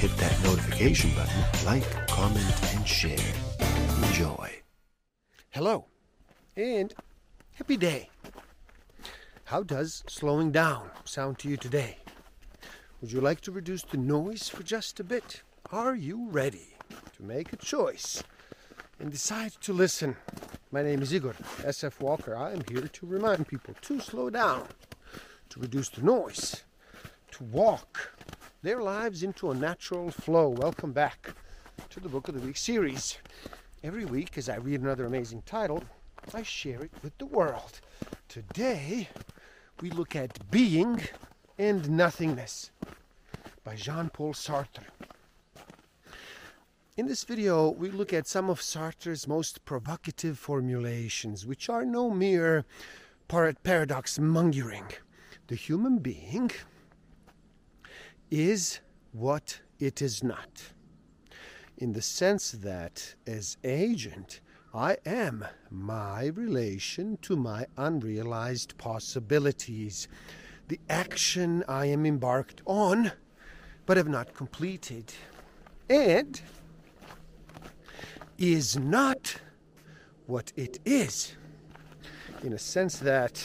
hit that notification button, like, comment, and share. Enjoy. Hello, and happy day. How does slowing down sound to you today? Would you like to reduce the noise for just a bit? Are you ready to make a choice and decide to listen? My name is Igor SF Walker. I am here to remind people to slow down, to reduce the noise, to walk their lives into a natural flow. Welcome back to the Book of the Week series. Every week, as I read another amazing title, I share it with the world. Today, we look at Being and Nothingness by Jean Paul Sartre. In this video, we look at some of Sartre's most provocative formulations, which are no mere par- paradox mongering. The human being is what it is not. In the sense that as agent, I am my relation to my unrealized possibilities, the action I am embarked on but have not completed, and is not what it is, in a sense that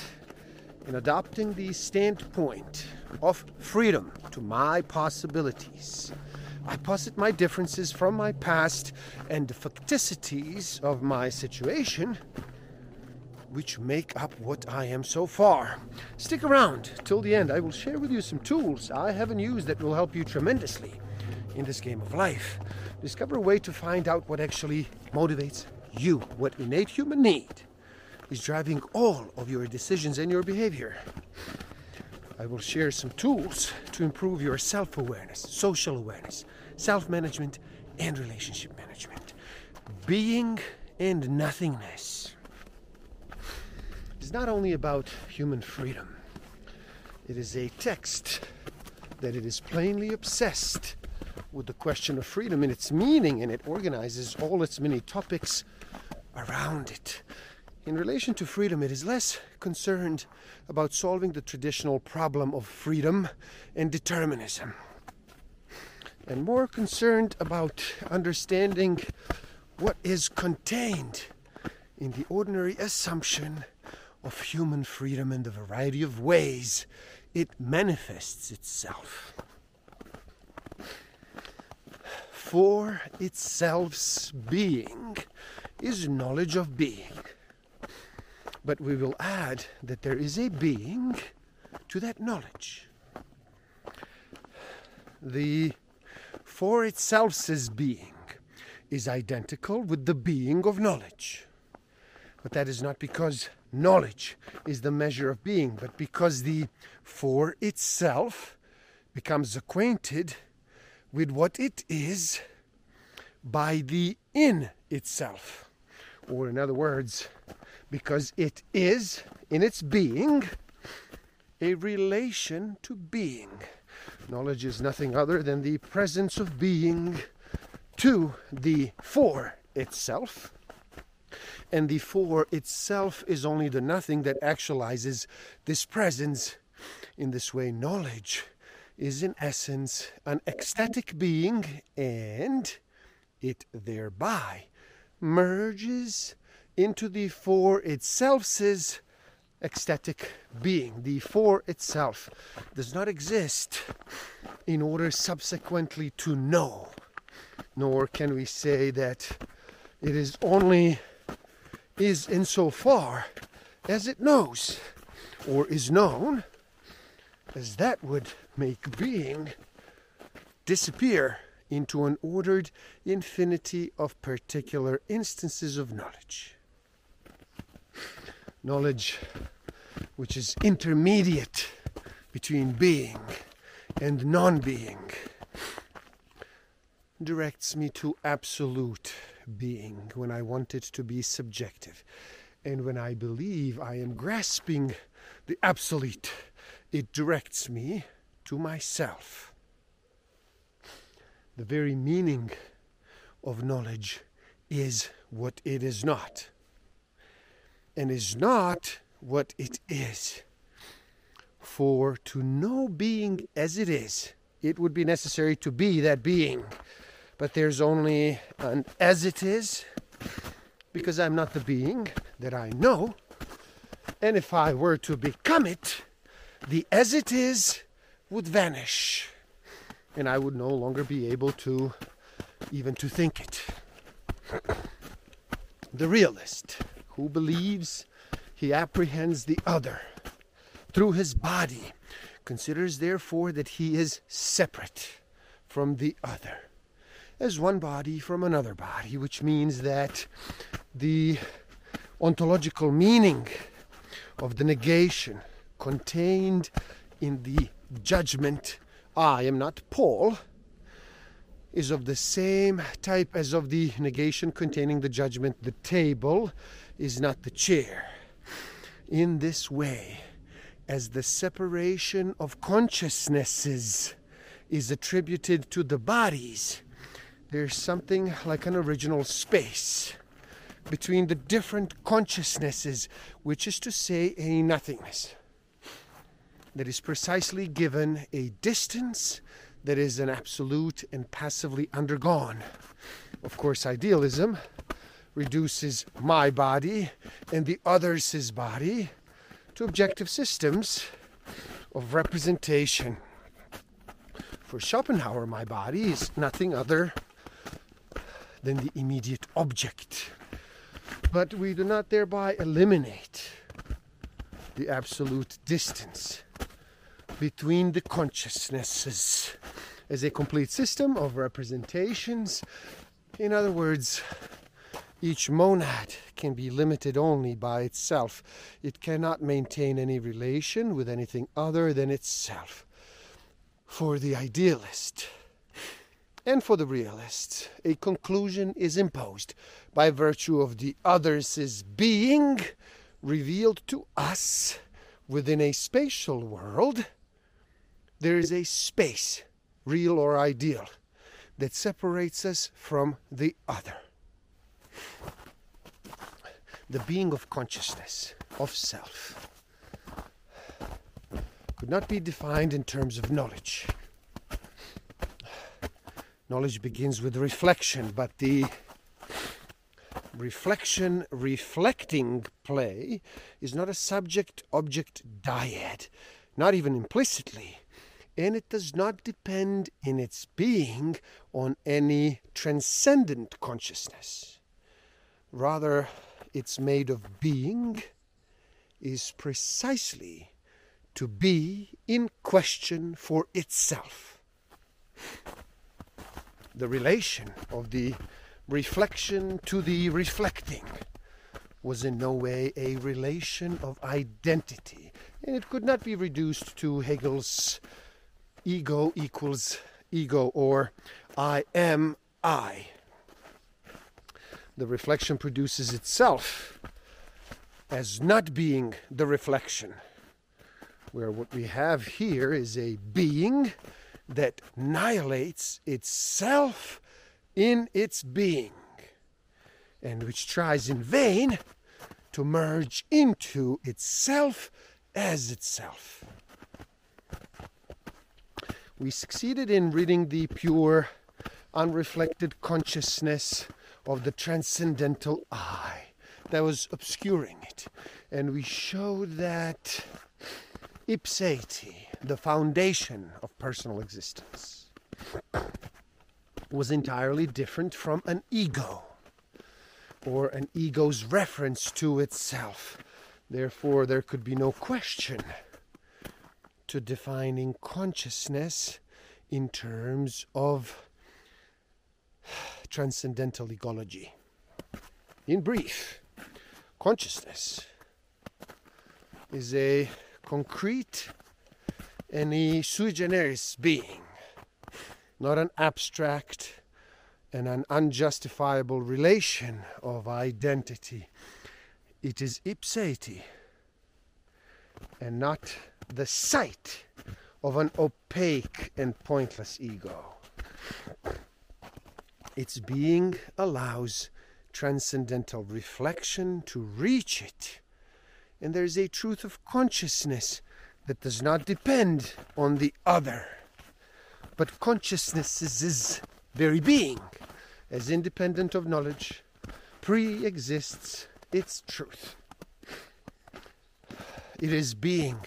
in adopting the standpoint of freedom to my possibilities, I posit my differences from my past and the facticities of my situation, which make up what I am so far. Stick around till the end. I will share with you some tools I haven't used that will help you tremendously in this game of life. Discover a way to find out what actually motivates you, what innate human need is driving all of your decisions and your behavior. I will share some tools to improve your self awareness, social awareness, self management, and relationship management. Being and nothingness is not only about human freedom, it is a text that it is plainly obsessed with the question of freedom and its meaning, and it organizes all its many topics around it. In relation to freedom, it is less concerned about solving the traditional problem of freedom and determinism, and more concerned about understanding what is contained in the ordinary assumption of human freedom and the variety of ways it manifests itself. For itself's being is knowledge of being. But we will add that there is a being to that knowledge. The for itself's being is identical with the being of knowledge. But that is not because knowledge is the measure of being, but because the for itself becomes acquainted with what it is by the in itself. Or, in other words, because it is, in its being, a relation to being. Knowledge is nothing other than the presence of being to the for itself. And the for itself is only the nothing that actualizes this presence. In this way, knowledge is in essence an ecstatic being, and it thereby merges into the for itself's ecstatic being. The for itself does not exist in order subsequently to know, nor can we say that it is only is insofar as it knows or is known, as that would make being disappear into an ordered infinity of particular instances of knowledge. Knowledge which is intermediate between being and non being. directs me to absolute being when I want it to be subjective. And when I believe I am grasping the absolute, it directs me to myself. The very meaning of knowledge is what it is not, and is not what it is. For to know being as it is, it would be necessary to be that being. But there's only an as it is, because I'm not the being that I know. And if I were to become it, the as it is would vanish, and I would no longer be able to even to think it. The realist who believes he apprehends the other through his body considers therefore that he is separate from the other. As one body from another body, which means that the ontological meaning of the negation contained in the judgment, I am not Paul, is of the same type as of the negation containing the judgment, the table is not the chair. In this way, as the separation of consciousnesses is attributed to the bodies, there's something like an original space between the different consciousnesses, which is to say, a nothingness that is precisely given a distance that is an absolute and passively undergone. Of course, idealism reduces my body and the other's body to objective systems of representation. For Schopenhauer, my body is nothing other than the immediate object. But we do not thereby eliminate the absolute distance between the consciousnesses as a complete system of representations. In other words, each monad can be limited only by itself. It cannot maintain any relation with anything other than itself. For the idealist and for the realist, a conclusion is imposed by virtue of the other's being revealed to us within a spatial world. There is a space, real or ideal, that separates us from the other the being of consciousness, of self, could not be defined in terms of knowledge. Knowledge begins with reflection, but the reflection reflecting play is not a subject object dyad, not even implicitly, and it does not depend in its being on any transcendent consciousness. Rather, it's made of being is precisely to be in question for itself. The relation of the reflection to the reflecting was in no way a relation of identity, and it could not be reduced to Hegel's ego equals ego or I am I the reflection produces itself as not being the reflection. Where what we have here is a being that annihilates itself in its being and which tries in vain to merge into itself as itself. We succeeded in ridding the pure, unreflected consciousness of the transcendental I that was obscuring it. And we showed that ipseity, the foundation of personal existence, was entirely different from an ego or an ego's reference to itself. Therefore, there could be no question to defining consciousness in terms of transcendental egology. In brief, consciousness is a concrete and a sui generis being, not an abstract and an unjustifiable relation of identity. It is ipseity and not the site of an opaque and pointless ego. Its being allows transcendental reflection to reach it, and there is a truth of consciousness that does not depend on the other, but consciousness's very being, as independent of knowledge, pre exists its truth. It is being.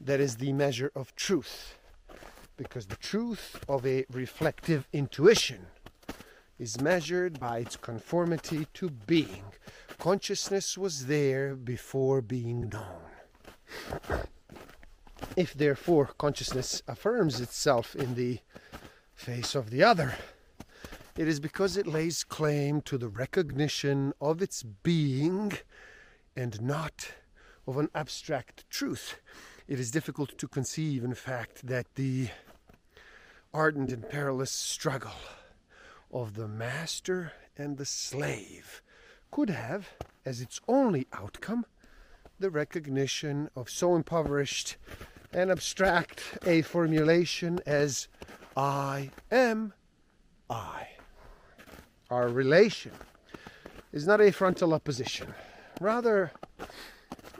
That is the measure of truth, because the truth of a reflective intuition is measured by its conformity to being. Consciousness was there before being known. If therefore consciousness affirms itself in the face of the other, it is because it lays claim to the recognition of its being and not of an abstract truth. It is difficult to conceive, in fact, that the ardent and perilous struggle of the master and the slave could have, as its only outcome, the recognition of so impoverished and abstract a formulation as I am I. Our relation is not a frontal opposition. Rather,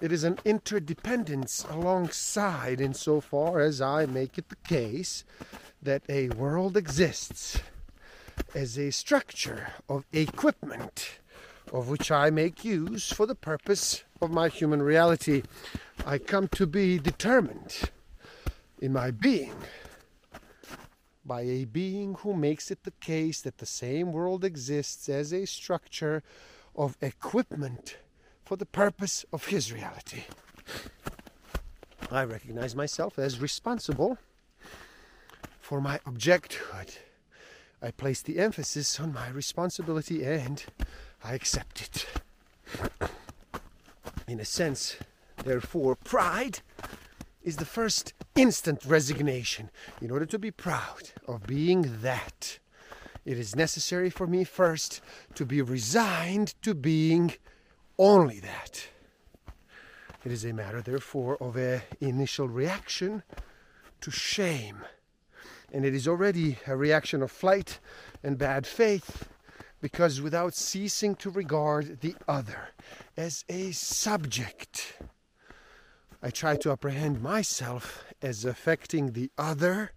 it is an interdependence alongside, insofar as I make it the case that a world exists as a structure of equipment of which I make use for the purpose of my human reality. I come to be determined in my being by a being who makes it the case that the same world exists as a structure of equipment for the purpose of his reality. I recognize myself as responsible for my objecthood. I place the emphasis on my responsibility and I accept it. In a sense, therefore, pride is the first instant resignation. In order to be proud of being that, it is necessary for me first to be resigned to being only that. It is a matter, therefore, of an initial reaction to shame. And it is already a reaction of flight and bad faith, because without ceasing to regard the other as a subject, I try to apprehend myself as affecting the other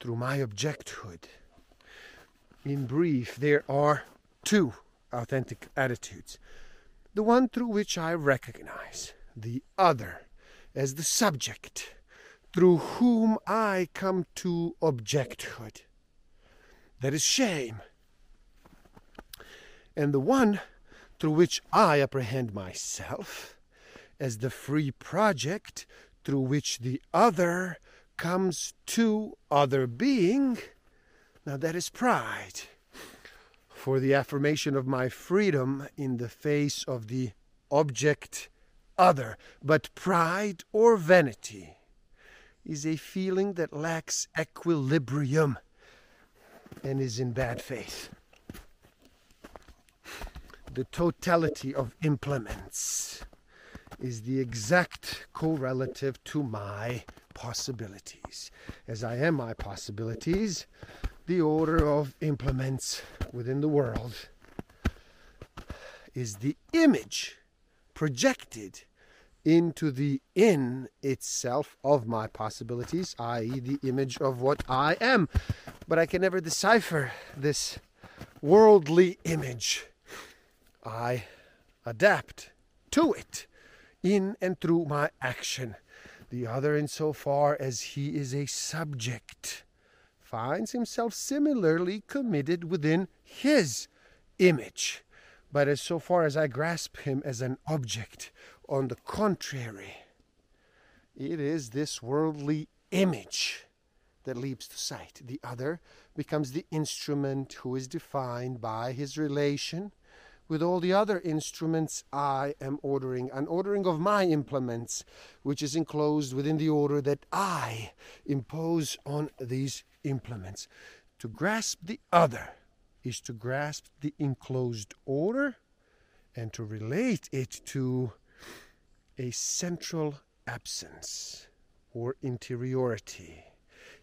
through my objecthood. In brief, there are two authentic attitudes the one through which I recognize the other as the subject through whom I come to objecthood. That is shame. And the one through which I apprehend myself as the free project through which the other comes to other being, now that is pride for the affirmation of my freedom in the face of the object other. But pride or vanity is a feeling that lacks equilibrium and is in bad faith. The totality of implements is the exact correlative to my possibilities. As I am my possibilities, the order of implements within the world is the image projected into the in itself of my possibilities, i.e., the image of what I am. But I can never decipher this worldly image. I adapt to it in and through my action. The other, insofar as he is a subject finds himself similarly committed within his image. But as so far as I grasp him as an object, on the contrary, it is this worldly image that leaps to sight. The other becomes the instrument who is defined by his relation with all the other instruments I am ordering, an ordering of my implements, which is enclosed within the order that I impose on these implements. To grasp the other is to grasp the enclosed order and to relate it to a central absence or interiority.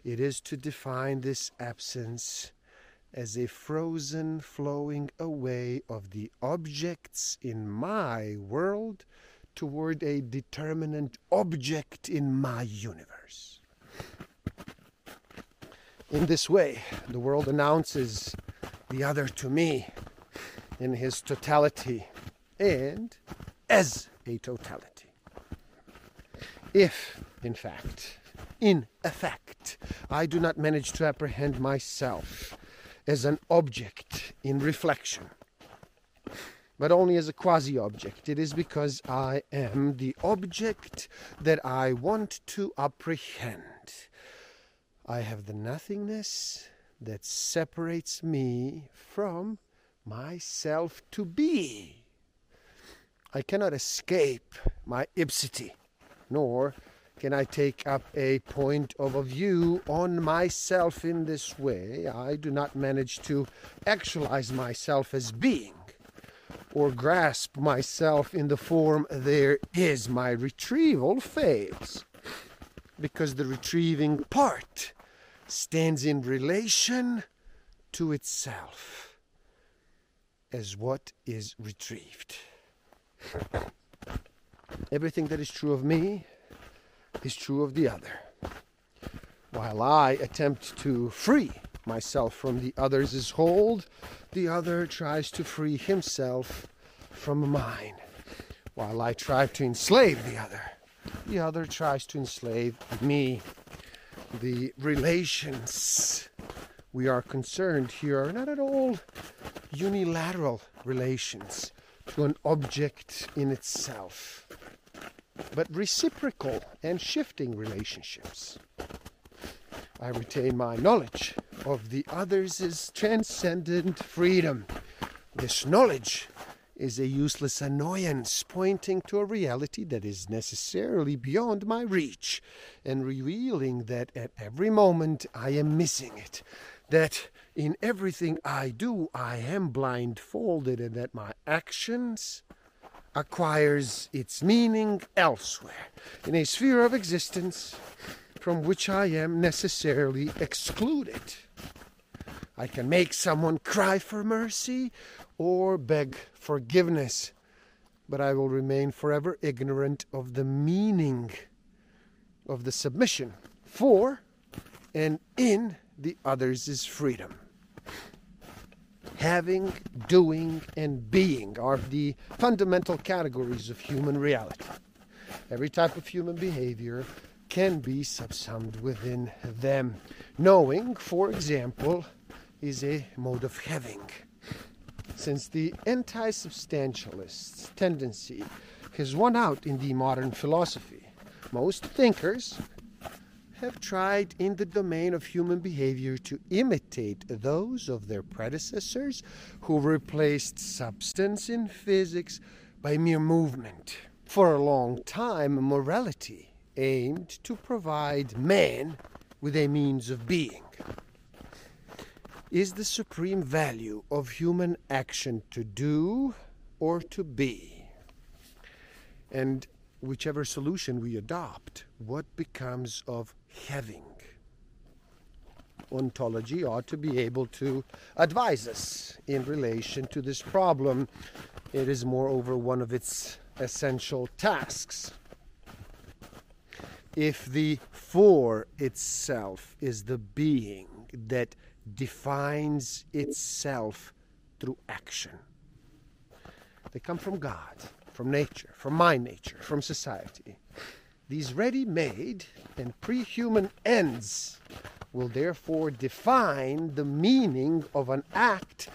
It is to define this absence as a frozen flowing away of the objects in my world toward a determinate object in my universe. In this way, the world announces the other to me in his totality and as a totality. If, in fact, in effect, I do not manage to apprehend myself as an object in reflection, but only as a quasi object. It is because I am the object that I want to apprehend. I have the nothingness that separates me from myself to be. I cannot escape my ipseity, nor can I take up a point of view on myself in this way? I do not manage to actualize myself as being or grasp myself in the form there is. My retrieval fails because the retrieving part stands in relation to itself as what is retrieved. Everything that is true of me is true of the other. While I attempt to free myself from the other's hold, the other tries to free himself from mine. While I try to enslave the other, the other tries to enslave me. The relations we are concerned here are not at all unilateral relations to an object in itself but reciprocal and shifting relationships. I retain my knowledge of the other's transcendent freedom. This knowledge is a useless annoyance pointing to a reality that is necessarily beyond my reach and revealing that at every moment I am missing it, that in everything I do I am blindfolded, and that my actions acquires its meaning elsewhere, in a sphere of existence from which I am necessarily excluded. I can make someone cry for mercy or beg forgiveness, but I will remain forever ignorant of the meaning of the submission for and in the other's freedom having, doing, and being are the fundamental categories of human reality. Every type of human behavior can be subsumed within them. Knowing, for example, is a mode of having. Since the anti substantialist tendency has won out in the modern philosophy, most thinkers have tried in the domain of human behavior to imitate those of their predecessors who replaced substance in physics by mere movement. For a long time, morality aimed to provide man with a means of being. Is the supreme value of human action to do or to be? And whichever solution we adopt, what becomes of having? Ontology ought to be able to advise us in relation to this problem. It is, moreover, one of its essential tasks. If the for itself is the being that defines itself through action, they come from God from nature, from my nature, from society. These ready made and pre human ends will therefore define the meaning of an act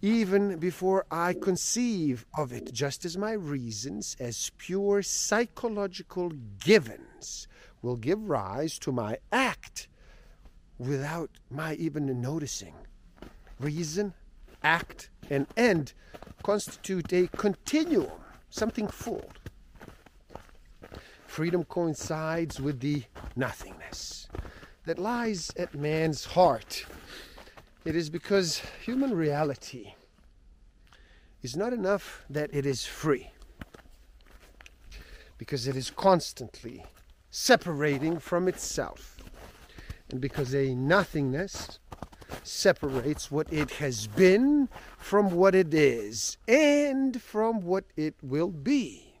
even before I conceive of it, just as my reasons, as pure psychological givens, will give rise to my act without my even noticing. Reason, act, and end constitute a continuum something full. Freedom coincides with the nothingness that lies at man's heart It is because human reality is not enough that it is free, because it is constantly separating from itself, and because a nothingness separates what it has been from what it is and from what it will be.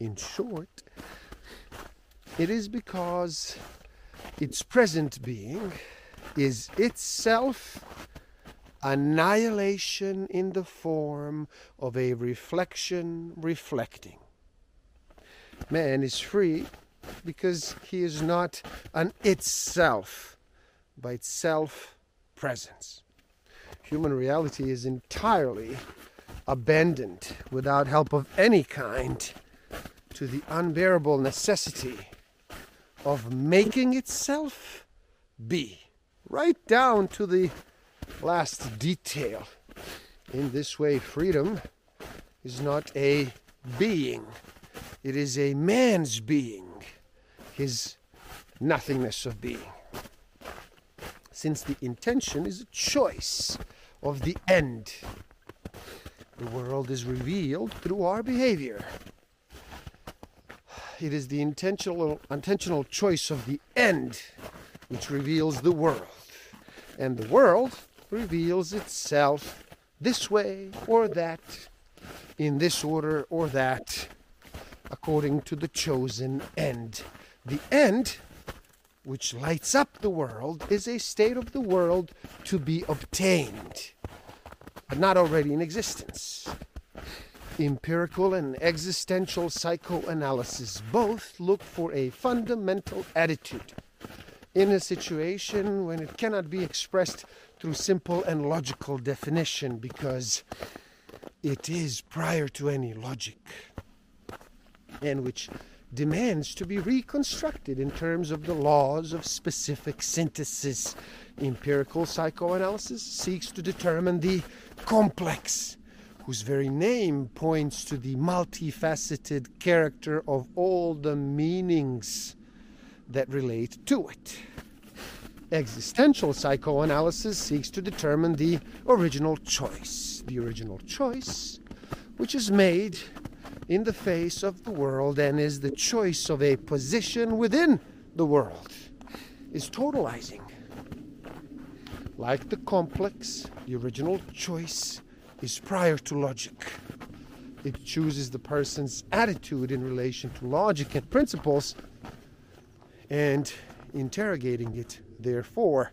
In short, it is because its present being is itself annihilation in the form of a reflection reflecting. Man is free because he is not an itself by itself presence. Human reality is entirely abandoned without help of any kind to the unbearable necessity of making itself be, right down to the last detail. In this way, freedom is not a being, it is a man's being, his nothingness of being since the intention is a choice of the end. The world is revealed through our behavior. It is the intentional, intentional choice of the end which reveals the world. And the world reveals itself this way or that, in this order or that, according to the chosen end. The end which lights up the world is a state of the world to be obtained, but not already in existence. Empirical and existential psychoanalysis both look for a fundamental attitude in a situation when it cannot be expressed through simple and logical definition because it is prior to any logic and which demands to be reconstructed in terms of the laws of specific synthesis. Empirical psychoanalysis seeks to determine the complex, whose very name points to the multifaceted character of all the meanings that relate to it. Existential psychoanalysis seeks to determine the original choice, the original choice which is made in the face of the world and is the choice of a position within the world, is totalizing. Like the complex, the original choice is prior to logic. It chooses the person's attitude in relation to logic and principles and interrogating it. Therefore,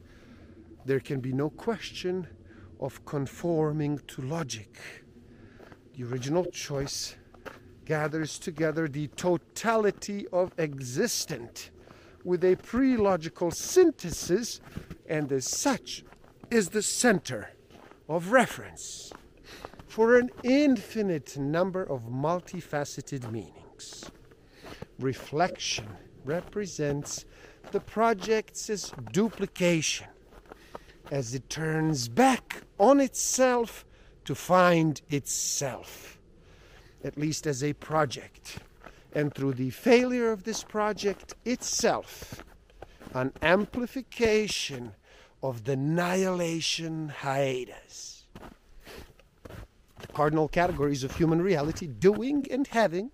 there can be no question of conforming to logic. The original choice gathers together the totality of existent with a pre-logical synthesis and as such is the center of reference for an infinite number of multifaceted meanings. Reflection represents the project's duplication as it turns back on itself to find itself at least as a project. And through the failure of this project itself, an amplification of the annihilation hiatus. The cardinal categories of human reality, doing and having,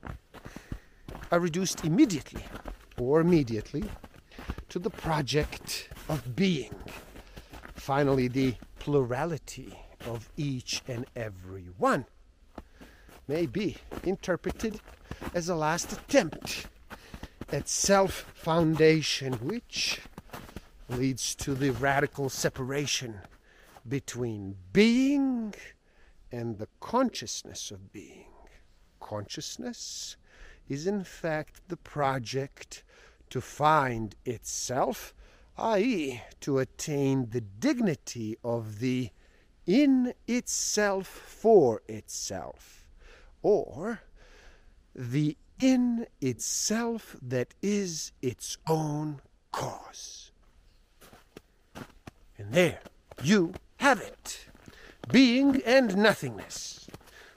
are reduced immediately or immediately to the project of being. Finally, the plurality of each and every one may be interpreted as a last attempt at self foundation, which leads to the radical separation between being and the consciousness of being. Consciousness is, in fact, the project to find itself, i.e., to attain the dignity of the in itself for itself or the in itself that is its own cause. And there you have it being and nothingness.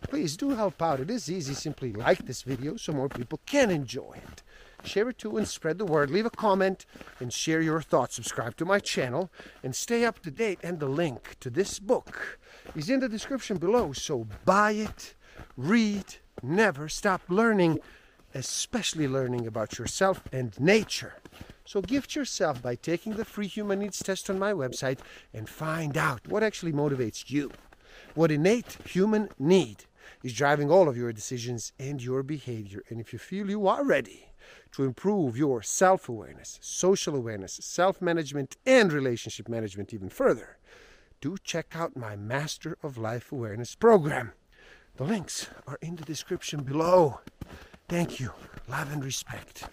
Please do help out. It is easy. Simply like this video so more people can enjoy it. share it too and spread the word. Leave a comment and share your thoughts. Subscribe to my channel and stay up to date. And the link to this book is in the description below. So buy it, read, never stop learning, especially learning about yourself and nature. So gift yourself by taking the free human needs test on my website and find out what actually motivates you. What innate human need is driving all of your decisions and your behavior. And if you feel you are ready to improve your self awareness, social awareness, self management, and relationship management even further, do check out my Master of Life Awareness program. The links are in the description below. Thank you. Love and respect.